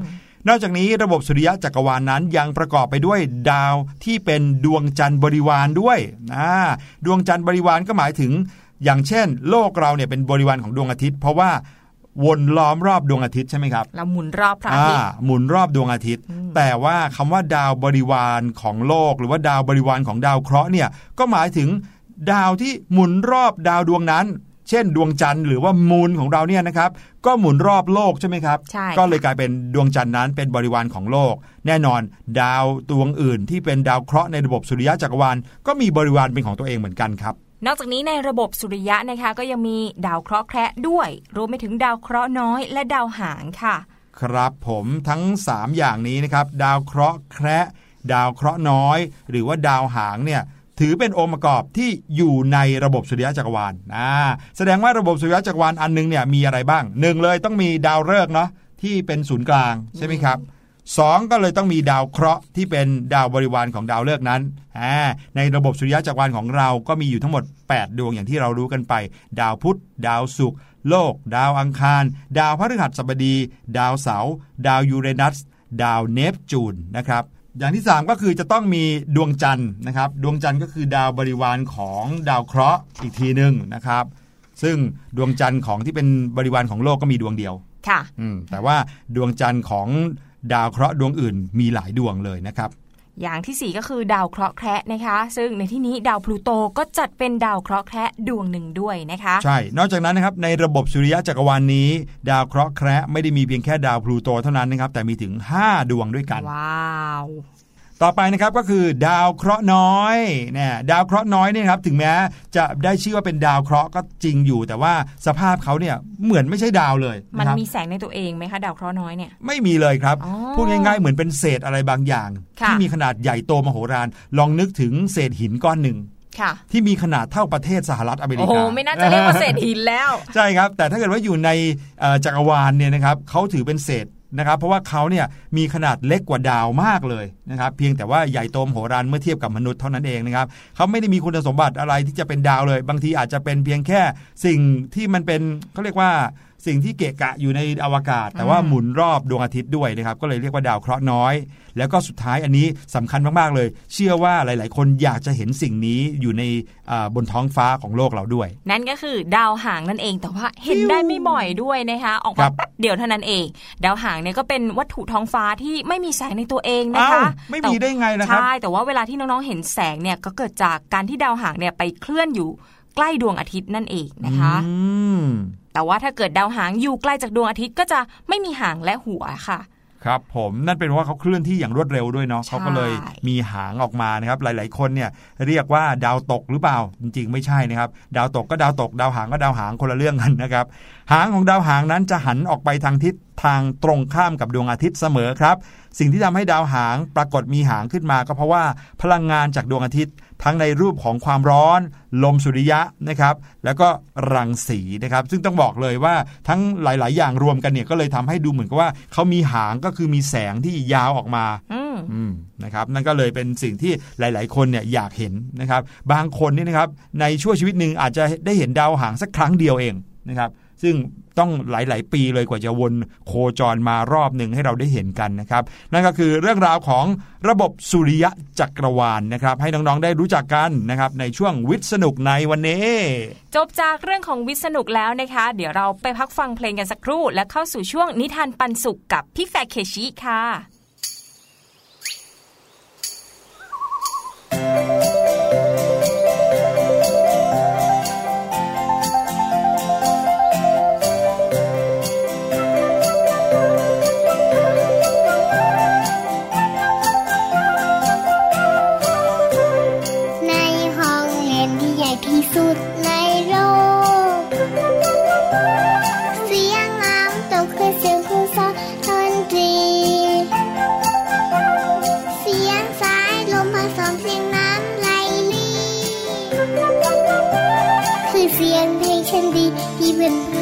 นอกจากนี้ระบบสุริยะจักรวาลนนั้นยังประกอบไปด้วยดาวที่เป็นดวงจันทร์บริวารด้วยอ่าดวงจันทร์บริวารก็หมายถึง อย่างเช่น โลกเราเนี่ยเป็นบริวารของดวงอาทิตย์ เพราะว่าวนล้อมรอบดวงอาทิตย์ใช่ไหมครับเราหมุนรอบพระอาทิตย์หมุนรอบดวงอาทิตย์ แต่ว่าคำว่าดาวบริวารของโลก หรือว่าดาวบริวารของดาวเคราะห์เนี่ยก็หมายถึงดาวที่หมุนรอบดาวดวงนั้น เช่น ดวงจันทร์หรือว่ามูลของเราเนี่ยนะครับก็หมุนรอบโลกใช่ไหมครับใช่ก็เลยกลายเป็นดวงจันทร์นั้นเป็นบริวารของโลก แน่นอน ดาวดวงอื่นที่เป็นดาวเคราะห์ในระบบสุริยะจักรวาลก็มีบริวารเป็นของตัวเองเหมือนกันครับนอกจากนี้ในระบบสุริยะนะคะก็ยังมีดาวเคราะห์แคระด้วย รวมไปถึงดาวเคราะห์น้อยและดาวหางค่ะ ครับผมทั้ง 3 อย่างนี้นะครับ ดาวเคราะห์แคระ ดาวเคราะห์น้อย หรือว่าดาวหางเนี่ย ถือเป็นองค์ประกอบที่อยู่ในระบบสุริยะจักรวาลอ่าแสดงว่าระบบสุริยะจักรวาลอันหนึงเนี่ยมีอะไรบ้างหนึ่งเลยต้องมีดาวฤกษ์เนาะที่เป็นศูนย์กลางใช่ไหมครับสองก็เลยต้องมีดาวเคราะห์ที่เป็นดาวบริวารของดาวฤกษ์นั้นในระบบสุริยะจักรวาลของเราก็มีอยู่ทั้งหมด 8 ดวงอย่างที่เรารู้กันไป ดาวพุธ ดาวศุกร์โลก ดาวอังคาร ดาวพฤหัสบดี ดาวเสาร์ดาวยูเรนัส ดาวเนปจูนนะครับ อย่างที่ 3 ก็คือจะต้องมีดวงจันทร์นะครับ ดวงจันทร์ก็คือดาวบริวารของดาวเคราะห์อีกทีหนึ่งนะครับ ซึ่งดวงจันทร์ของที่เป็นบริวารของโลกก็มีดวงเดียวค่ะอืมแต่ว่าดวงจันทร์ของดาวเคราะห์ดวงอื่นมีหลายดวงเลยนะครับ อย่างที่ 4 ก็คือดาวเคราะห์แคระนะคะ ซึ่งในที่นี้ดาวพลูโตก็จัดเป็นดาวเคราะห์แคระดวงหนึ่งด้วยนะคะ ใช่ นอกจากนั้นนะครับในระบบสุริยะจักรวาลนนี้ ดาวเคราะห์แคระไม่ได้มีเพียงแค่ดาวพลูโตเท่านั้นนะครับแต่มีถึง 5 ดวงด้วยกัน ว้าว ต่อไปนะครับก็คือดาวเคราะห์น้อยเนี่ยดาวเคราะห์น้อยเนี่ยครับถึงแม้จะได้ชื่อว่าเป็นดาวเคราะห์ก็จริงอยู่ แต่ว่าสภาพเขาเนี่ยเหมือนไม่ใช่ดาวเลยมันนะครับมีแสงในตัวเองไหมคะดาวเคราะห์น้อยเนี่ยไม่มีเลยครับอ๋อพูดง่ายๆเหมือนเป็นเศษอะไรบางอย่างค่ะที่มีขนาดใหญ่โตมโหฬารลองนึกถึงเศษหินก้อนหนึ่งค่ะที่มีขนาดเท่าประเทศสหรัฐอเมริโอ้โหกาไม่น่าจะเรียกว่าเศษหินแล้ว ใช่ครับ แต่ถ้าเกิดว่าอยู่ในเอ่อจักรวาลเนี่ยนะครับเขาถือเป็นเศษ นะครับเพราะว่าเขาเนี่ยมีขนาดเล็กกว่าดาวมากเลยนะครับเพียงแต่ว่าใหญ่โตมโหฬารเมื่อเทียบกับมนุษย์เท่านั้นเองนะครับเขาไม่ได้มีคุณสมบัติอะไรที่จะเป็นดาวเลย บางทีอาจจะเป็นเพียงแค่สิ่งที่มันเป็นเขาเรียกว่า สิ่งที่เกะกะอยู่ในอวกาศ แต่ว่าหมุนรอบดวงอาทิตย์ด้วยนะครับก็เลยเรียกว่าดาวเคราะห์น้อย แล้วก็สุดท้ายอันนี้สำคัญมากๆเลย เชื่อว่าหลาย ๆ คนอยากจะเห็นสิ่งนี้อยู่ในอ่าบนท้องฟ้าของโลกเราด้วย นั่นก็คือดาวหางนั่นเองแต่ว่าเห็นได้ไม่บ่อยด้วยนะคะออกครัมาบแป๊บเดียวเท่านั้นเอง ดาวหางเนี่ยก็เป็นวัตถุท้องฟ้าที่ไม่มีแสงในตัวเองนะคะอ้าวไม่มีได้ไงนะครับใช่แต่ว่าเวลาที่น้องๆเห็นแสงเนี่ยก็เกิดจากการที่ดาวหางเนี่ยไปเคลื่อนอยู่ใกล้ดวงอาทิตย์นั่นเองนะคะอืม แต่ว่าถ้าเกิดดาวหางอยู่ใกล้จากดวงอาทิตย์ก็จะไม่มีหางและหัวค่ะครับผมนั่นเป็นเพราะว่าเขาเคลื่อนที่อย่างรวดเร็วด้วยเนาะใช่เขาก็เลยมีหางออกมานะครับหลาย ๆ คนเนี่ยเรียกว่าดาวตกหรือเปล่าจริง ๆ ไม่ใช่นะครับ ดาวตกก็ดาวตก ดาวหางก็ดาวหางคนละเรื่องกันนะครับหางของดาวหางนั้นจะหันออกไปทางทิศทางตรงข้ามกับดวงอาทิตย์เสมอครับ สิ่งที่ทำให้ดาวหางปรากฏมีหางขึ้นมาก็เพราะว่าพลังงานจากดวงอาทิตย์ ทั้งในรูปของความร้อน ลมสุริยะนะครับแล้วก็รังสีนะครับซึ่งต้องบอกเลยว่าทั้งหลาย ๆ อย่างรวมกันเนี่ยก็เลยทำให้ดูเหมือนกับว่าเขามีหางก็คือมีแสงที่ยาวออกมาอืมอืมนะครับนั่นก็เลยเป็นสิ่งที่หลาย ๆ คนเนี่ยอยากเห็นนะครับบางคนนี่นะครับในช่วงชีวิตหนึ่งอาจจะได้เห็นดาวหางสักครั้งเดียวเองนะครับ ซึ่งต้องหลาย ๆ ปีเลยกว่าจะวนโคจรมารอบหนึ่งให้เราได้เห็นกันนะครับนั่นก็คือเรื่องราวของระบบสุริยะจักรวาลนะครับ ให้น้อง ๆ ได้รู้จักกันนะครับในช่วงวิทย์สนุกในวันนี้ จบจากเรื่องของวิทย์สนุกแล้วนะคะ เดี๋ยวเราไปพักฟังเพลงกันสักครู่ และเข้าสู่ช่วงนิทานปันสุขกับพี่แฟร์เคชิค่ะใน Even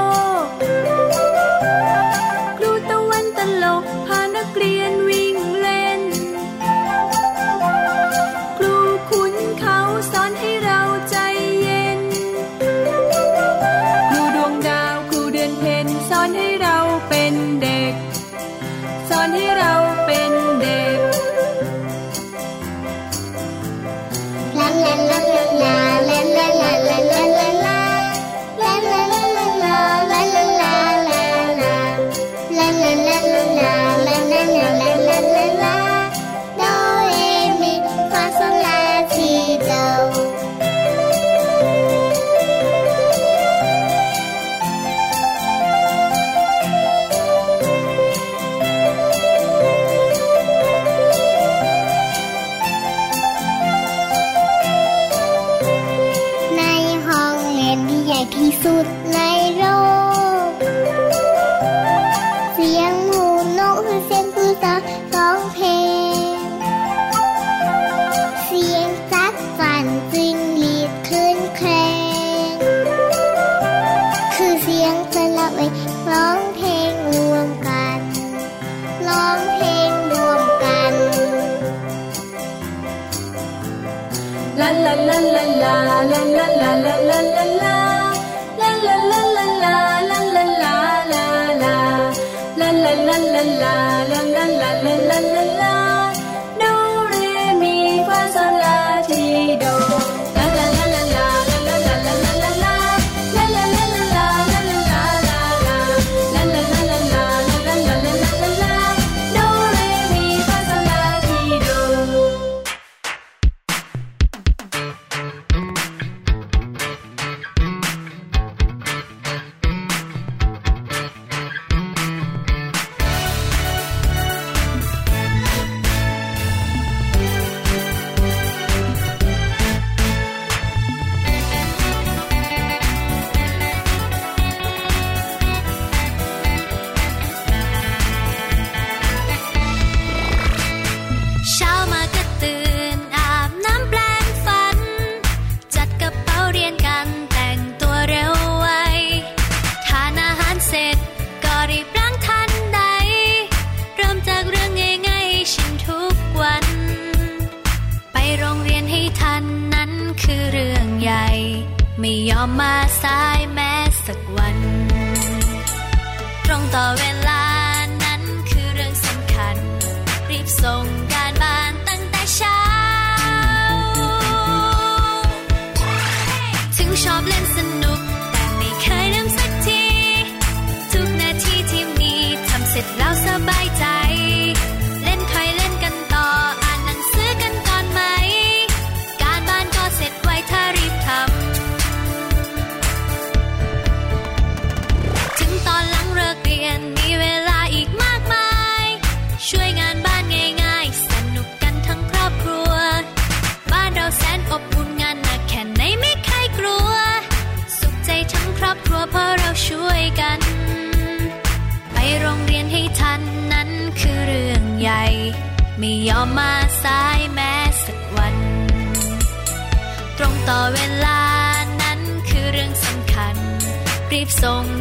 on it all. เ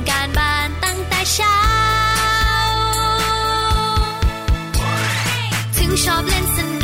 ส่งการบ้านตั้งแต่เช้า ถึงชอบเล่นสนุก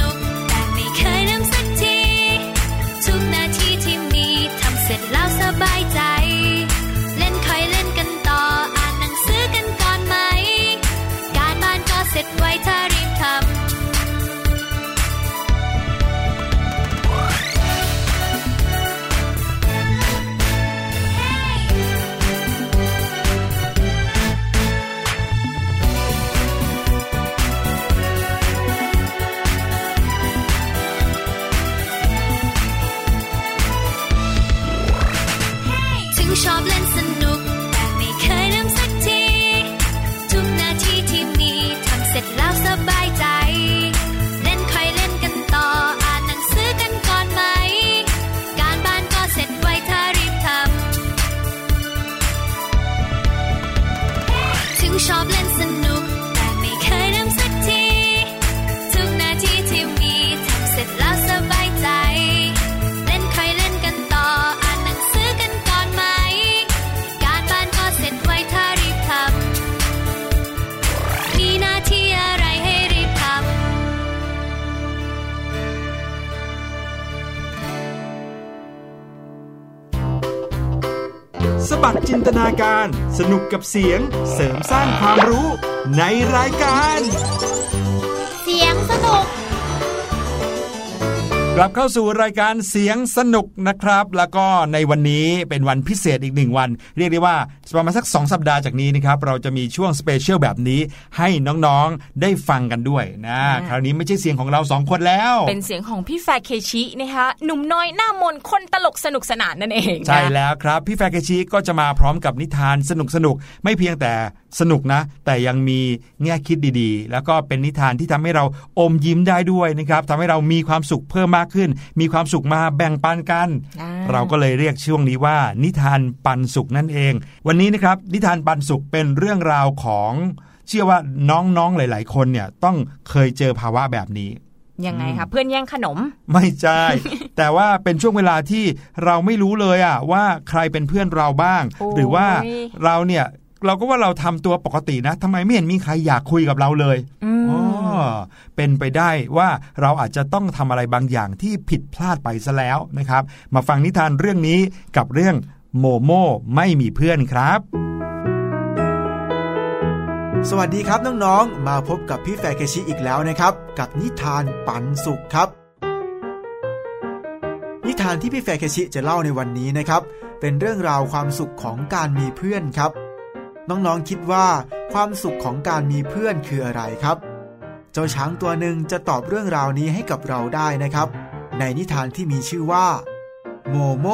นาการ สนุกกับเสียง เสริมสร้างความรู้ในรายการ กลับเข้าสู่รายการเสียงสนุกนะครับ แล้วก็ในวันนี้เป็นวันพิเศษอีกหนึ่งวัน เรียกได้ว่าประมาณสัก 2 สัปดาห์จากนี้นะครับเราจะมีช่วง special แบบนี้ให้น้องๆได้ฟังกันด้วยนะอ่าคราวนี้ไม่ใช่เสียงของเราสองคนแล้ว เป็นเสียงของพี่แฟร์เคชินะคะหนุ่มน้อยหน้ามนต์คนตลกสนุกสนานนั่นเองนะใช่แล้วครับ พี่แฟร์เกชิก็จะมาพร้อมกับนิทานสนุกสนุกๆไม่เพียงแต่สนุกนะ แต่ยังมีแง่คิดดีๆ แล้วก็เป็นนิทานที่ทำให้เราอมยิ้มได้ด้วยนะครับทำให้เรามีความสุขเพิ่มมากขึ้น มีความสุขมาแบ่งปันกันอ่าเราก็เลยเรียกช่วงนี้ว่า นิทานปันสุขนั่นเอง วันนี้นะครับนิทานปันสุขเป็นเรื่องราวของเชื่อว่าน้องๆหลาย ๆ คนเนี่ยต้องเคยเจอภาวะแบบนี้ยังไงคะเพื่อนแย่งขนม ไม่ใช่ แต่ว่าเป็นช่วงเวลาที่เราไม่รู้เลยอะว่าใครเป็นเพื่อนเราบ้างโอ้ยหรือว่าเราเนี่ย เราก็ว่าเราทำตัวปกตินะทำไมไม่เห็นมีใครอยากคุยกับเราเลยอืมอ๋อเป็นไปได้ว่าเราอาจจะต้องทำอะไรบางอย่างที่ผิดพลาดไปซะแล้วนะครับ มาฟังนิทานเรื่องนี้กับเรื่องโมโม่ไม่มีเพื่อนครับ สวัสดีครับน้องๆ มาพบกับพี่แฟร์เคชิอีกแล้วนะครับ กับนิทานปันสุขครับ นิทานที่พี่แฟร์เคชิจะเล่าในวันนี้นะครับ เป็นเรื่องราวความสุขของการมีเพื่อนครับ น้องๆคิดว่าความสุขของการมีเพื่อนคืออะไรครับ เจ้าช้างตัวหนึ่งจะตอบเรื่องราวนี้ให้กับเราได้นะครับ ในนิทานที่มีชื่อว่า โมโม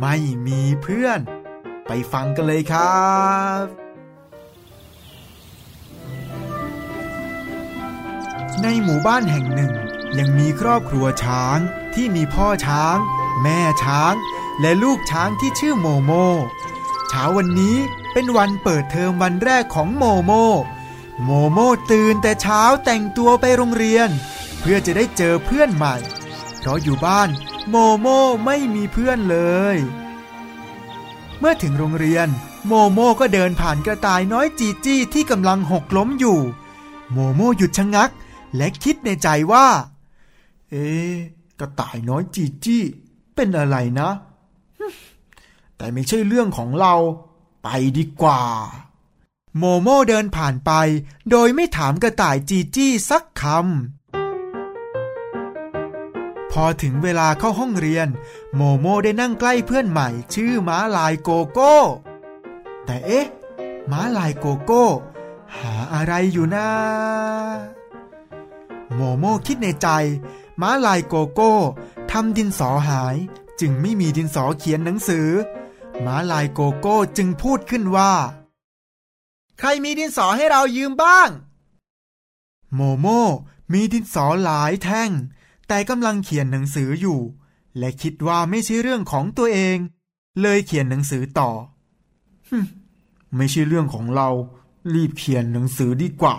ไม่มีเพื่อน ไปฟังกันเลยครับในหมู่บ้านแห่งหนึ่ง ยังมีครอบครัวช้างที่มีพ่อช้าง แม่ช้าง และลูกช้างที่ชื่อโมโม เช้าวันนี้เป็นวันเปิดเทอมวันแรกของโมโม โมโมตื่นแต่เช้าแต่งตัวไปโรงเรียน เพื่อจะได้เจอเพื่อนใหม่ เพราะอยู่บ้านโมโมไม่มีเพื่อนเลย เมื่อถึงโรงเรียน โมโมก็เดินผ่านกระต่ายน้อยจีจี้ที่กำลังหกล้มอยู่ โมโมหยุดชะงัก และคิดในใจว่า เอ๊กระต่ายน้อยจีจี้เป็นอะไรนะ แต่ไม่ใช่เรื่องของเราไปดีกว่า โมโมเดินผ่านไป โดยไม่ถามกระต่ายจีจี้สักคำ พอถึงเวลาเข้าห้องเรียน โมโมได้นั่งใกล้เพื่อนใหม่ ชื่อม้าลายโกโก้ แต่เอ๊ะ ม้าลายโกโก้ หาอะไรอยู่นะโมโมคิดในใจ ม้าลายโกโก้ทำดินสอหายจึงไม่มีดินสอเขียนหนังสือ ม้าลายโกโก้จึงพูดขึ้นว่า ใครมีดินสอให้เรายืมบ้าง โมโมมีดินสอหลายแท่ง แต่กำลังเขียนหนังสืออยู่ และคิดว่าไม่ใช่เรื่องของตัวเอง เลยเขียนหนังสือต่อฮึมไม่ใช่เรื่องของเรา รีบเขียนหนังสือดีกว่า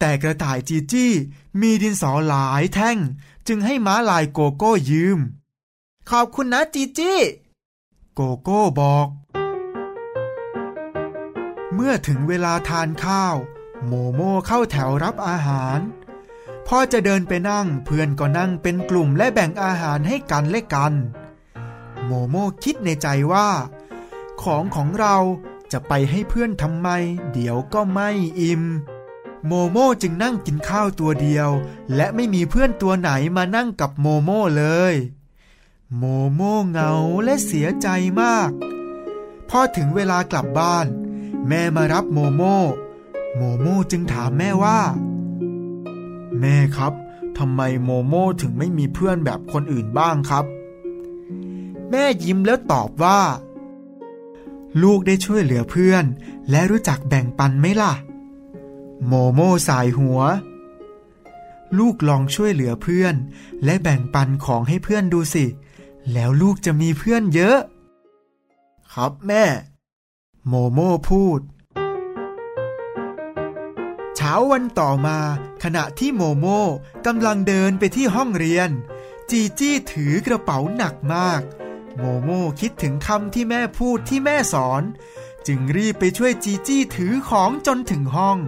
แต่กระต่ายจีจี้มีดินสอหลายแท่ง จึงให้ม้าลายโกโก้ยืม ขอบคุณนะจีจี้ โกโก้บอก เมื่อถึงเวลาทานข้าว โมโมเข้าแถวรับอาหาร พ่อจะเดินไปนั่งเพื่อนก็นั่งเป็นกลุ่มและแบ่งอาหารให้กันและกัน โมโมคิดในใจว่า ของของเราจะไปให้เพื่อนทำไม เดี๋ยวก็ไม่อิ่มโมโมจึงนั่งกินข้าวตัวเดียว และไม่มีเพื่อนตัวไหนมานั่งกับโมโมเลย โมโมเหงาและเสียใจมาก พอถึงเวลากลับบ้าน แม่มารับโมโมโมโมจึงถามแม่ว่า แม่ครับทำไมโมโมถึงไม่มีเพื่อนแบบคนอื่นบ้างครับ แม่ยิ้มแล้วตอบว่า ลูกได้ช่วยเหลือเพื่อน และรู้จักแบ่งปันไหมล่ะ โมโมสายหัว ลูกลองช่วยเหลือเพื่อน และแบ่งปันของให้เพื่อนดูสิ แล้วลูกจะมีเพื่อนเยอะ ครับแม่ โมโมพูด เช้าวันต่อมา ขณะที่โมโมกำลังเดินไปที่ห้องเรียน จีจี้ถือกระเป๋าหนักมาก โมโมคิดถึงคำที่แม่พูดที่แม่สอน จึงรีบไปช่วยจีจี้ถือของจนถึงห้อง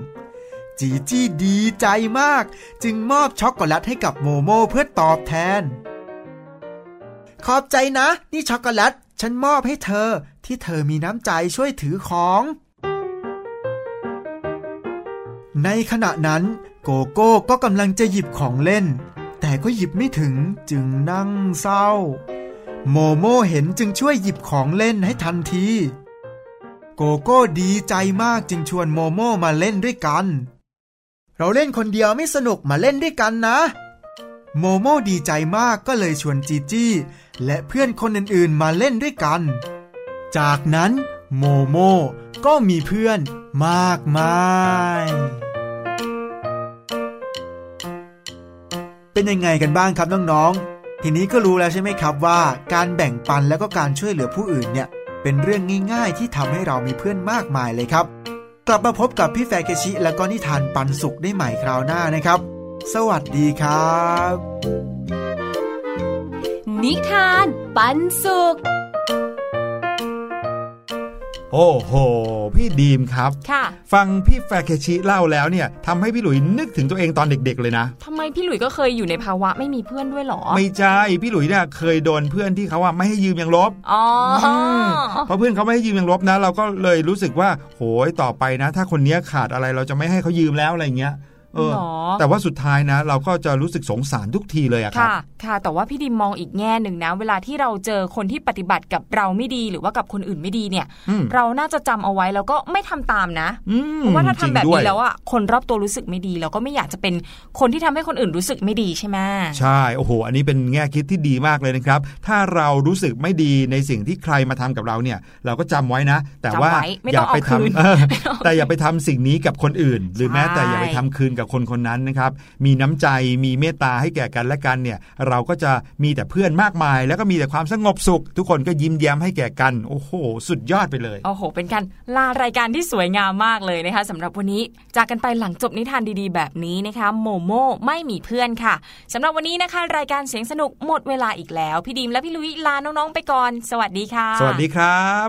จีจี้ดีใจมาก จึงมอบช็อกโกแลตให้กับโมโมเพื่อตอบแทน ขอบใจนะ นี่ช็อกโกแลต ฉันมอบให้เธอ ที่เธอมีน้ำใจช่วยถือของ ในขณะนั้น โกโก้ก็กำลังจะหยิบของเล่น แต่ก็หยิบไม่ถึงจึงนั่งเศร้า โมโมเห็นจึงช่วยหยิบของเล่นให้ทันที โกโก้ดีใจมากจึงชวนโมโมมาเล่นด้วยกัน เราเล่นคนเดียวไม่สนุกมาเล่นด้วยกันนะ โมโมดีใจมากก็เลยชวนจีจี้และเพื่อนคนอื่นๆมาเล่นด้วยกัน จากนั้นโมโมก็มีเพื่อนมากมาย เป็นยังไงกันบ้างครับน้องๆ ทีนี้ก็รู้แล้วใช่ไหมครับว่า การแบ่งปันแล้วก็การช่วยเหลือผู้อื่นเนี่ย เป็นเรื่องง่าย ๆ ที่ทำให้เรามีเพื่อนมากมายเลยครับ กลับมาพบกับพี่แฟเคชิและก็นิทานปันสุขได้ใหม่คราวหน้านะครับ สวัสดีครับ นิทานปันสุข โอ้โห พี่ดีมครับ ค่ะ ฟังพี่แฟร์เคชิเล่าแล้วเนี่ยทำให้พี่หลุยนึกถึงตัวเองตอนเด็ก ๆ เลยนะทำไมพี่หลุยส์ก็เคยอยู่ในภาวะไม่มีเพื่อนด้วยเหรอ ไม่ใช่พี่หลุยเนี่ยเคยโดนเพื่อนที่เขาว่าไม่ให้ยืมยางลบอ๋ออมเพราะเพื่อนเขาไม่ให้ยืมยางลบนะ เราก็เลยรู้สึกว่า โหยต่อไปนะ ถ้าคนเนี้ยขาดอะไรเราจะไม่ให้เขายืมแล้วอะไรเงี้ยเออหรอ แต่ว่าสุดท้ายนะ เราก็จะรู้สึกสงสารทุกทีเลยอะครับ ค่ะค่ะ แต่ว่าพี่ดิมมองอีกแง่หนึ่งนะ เวลาที่เราเจอคนที่ปฏิบัติกับเราไม่ดีหรือว่ากับคนอื่นไม่ดีเนี่ยอืมเราน่าจะจำเอาไว้แล้วก็ไม่ทำตามนะอืมเพราะว่าถ้าทำแบบจริงด้นี้ยแล้วอะคนรอบตัวรู้สึกไม่ดีเราก็ไม่อยากจะเป็นคนที่ทำให้คนอื่นรู้สึกไม่ดีใช่ไหมใช่โอ้โห อันนี้เป็นแง่คิดที่ดีมากเลยนะครับ ถ้าเรารู้สึกไม่ดีในสิ่งที่ใครมาทำกับเราเนี่ย เราก็จำไว้นะ แต่ว่าจำไว้ไม่อย่าต้องเอาไปคืนทำเออแต่อย่าไปทำสิ่งนี้กับคนอื่น หรือแม้แต่อย่าไปทำคืนกับคนคนนั้นนะครับมีน้ำใจมีเมตตาให้แก่กันและกันเนี่ยเราก็จะมีแต่เพื่อนมากมาย แล้วก็มีแต่ความสงบสุข ทุกคนก็ยิ้มแย้มให้แก่กัน โอ้โห สุดยอดไปเลย โอ้โห เป็นการลารายการที่สวยงามมากเลยนะคะสำหรับวันนี้ จากกันไปหลังจบนิทานดีๆ แบบนี้นะคะโมโม่ไม่มีเพื่อนค่ะสำหรับวันนี้นะคะ รายการเสียงสนุกหมดเวลาอีกแล้ว พี่ดีมและพี่ลุยลาน้องๆไปก่อน สวัสดีค่ะ สวัสดีครับ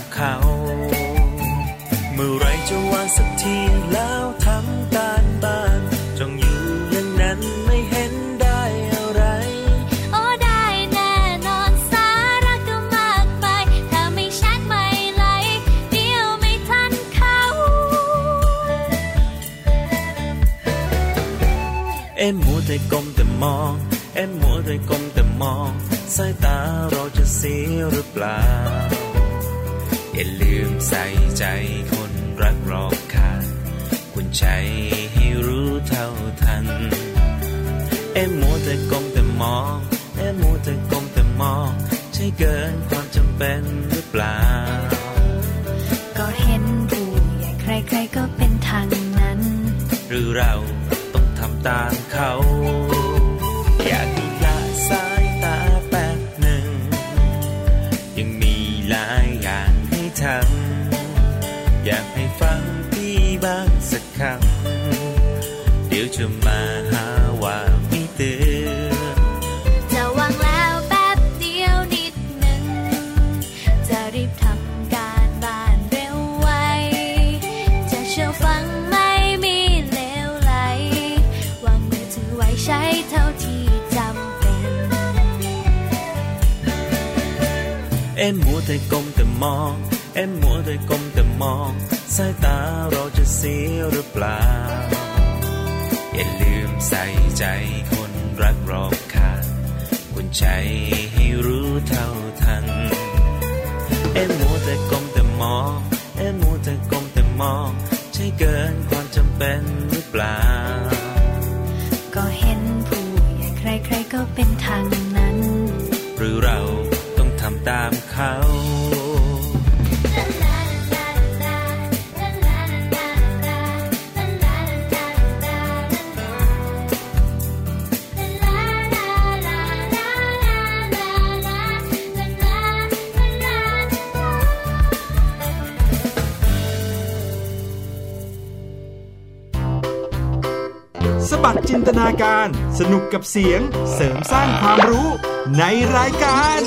เขา เมื่อไรจะวางสักทีแล้วทำการบ้านจ้องอยู่อย่างนั้นไม่เห็นได้อะไร โอ้ได้แน่นอนสาระก็มากมายถ้าไม่ชัดไม่ไหลเดียวไม่ทันเขา เอ็มมัวแต่ก้มแต่มอง เอ็มมัวแต่ก้มแต่มอง สายตาเราจะเสียหรือเปล่าอย่า ลืมใส่ใจคนรักรอบค่างคุณใจให้รู้เท่าทัน เอ็มมัวแต่ก้มแต่มองเอ็มมัวแต่ก้มแต่มองใช่เกินความจำเป็นหรือเปล่า ก็เห็นผู้ใหญ่ใครๆก็เป็นทางนั้น หรือเราต้องทำตามเขา เอ็มมัวแต่ก้มแต่มอง เอ็มมัวแต่ก้มแต่มอง สายตาเราจะเสียหรือเปล่า อย่าลืมใส่ใจคนรักรอบค่าคุณใจให้รู้เท่าทัน เอ็มมัวแต่ก้มแต่มอง เอ็มมัวแต่ก้มแต่มอง ใช่เกินความจำเป็นหรือเปล่า ก็เห็นผู้ใหญ่ใครๆก็เป็นทาง เขาสบัดจินตนาการ สนุกกับเสียง เสริมสร้างความรู้ในรายการ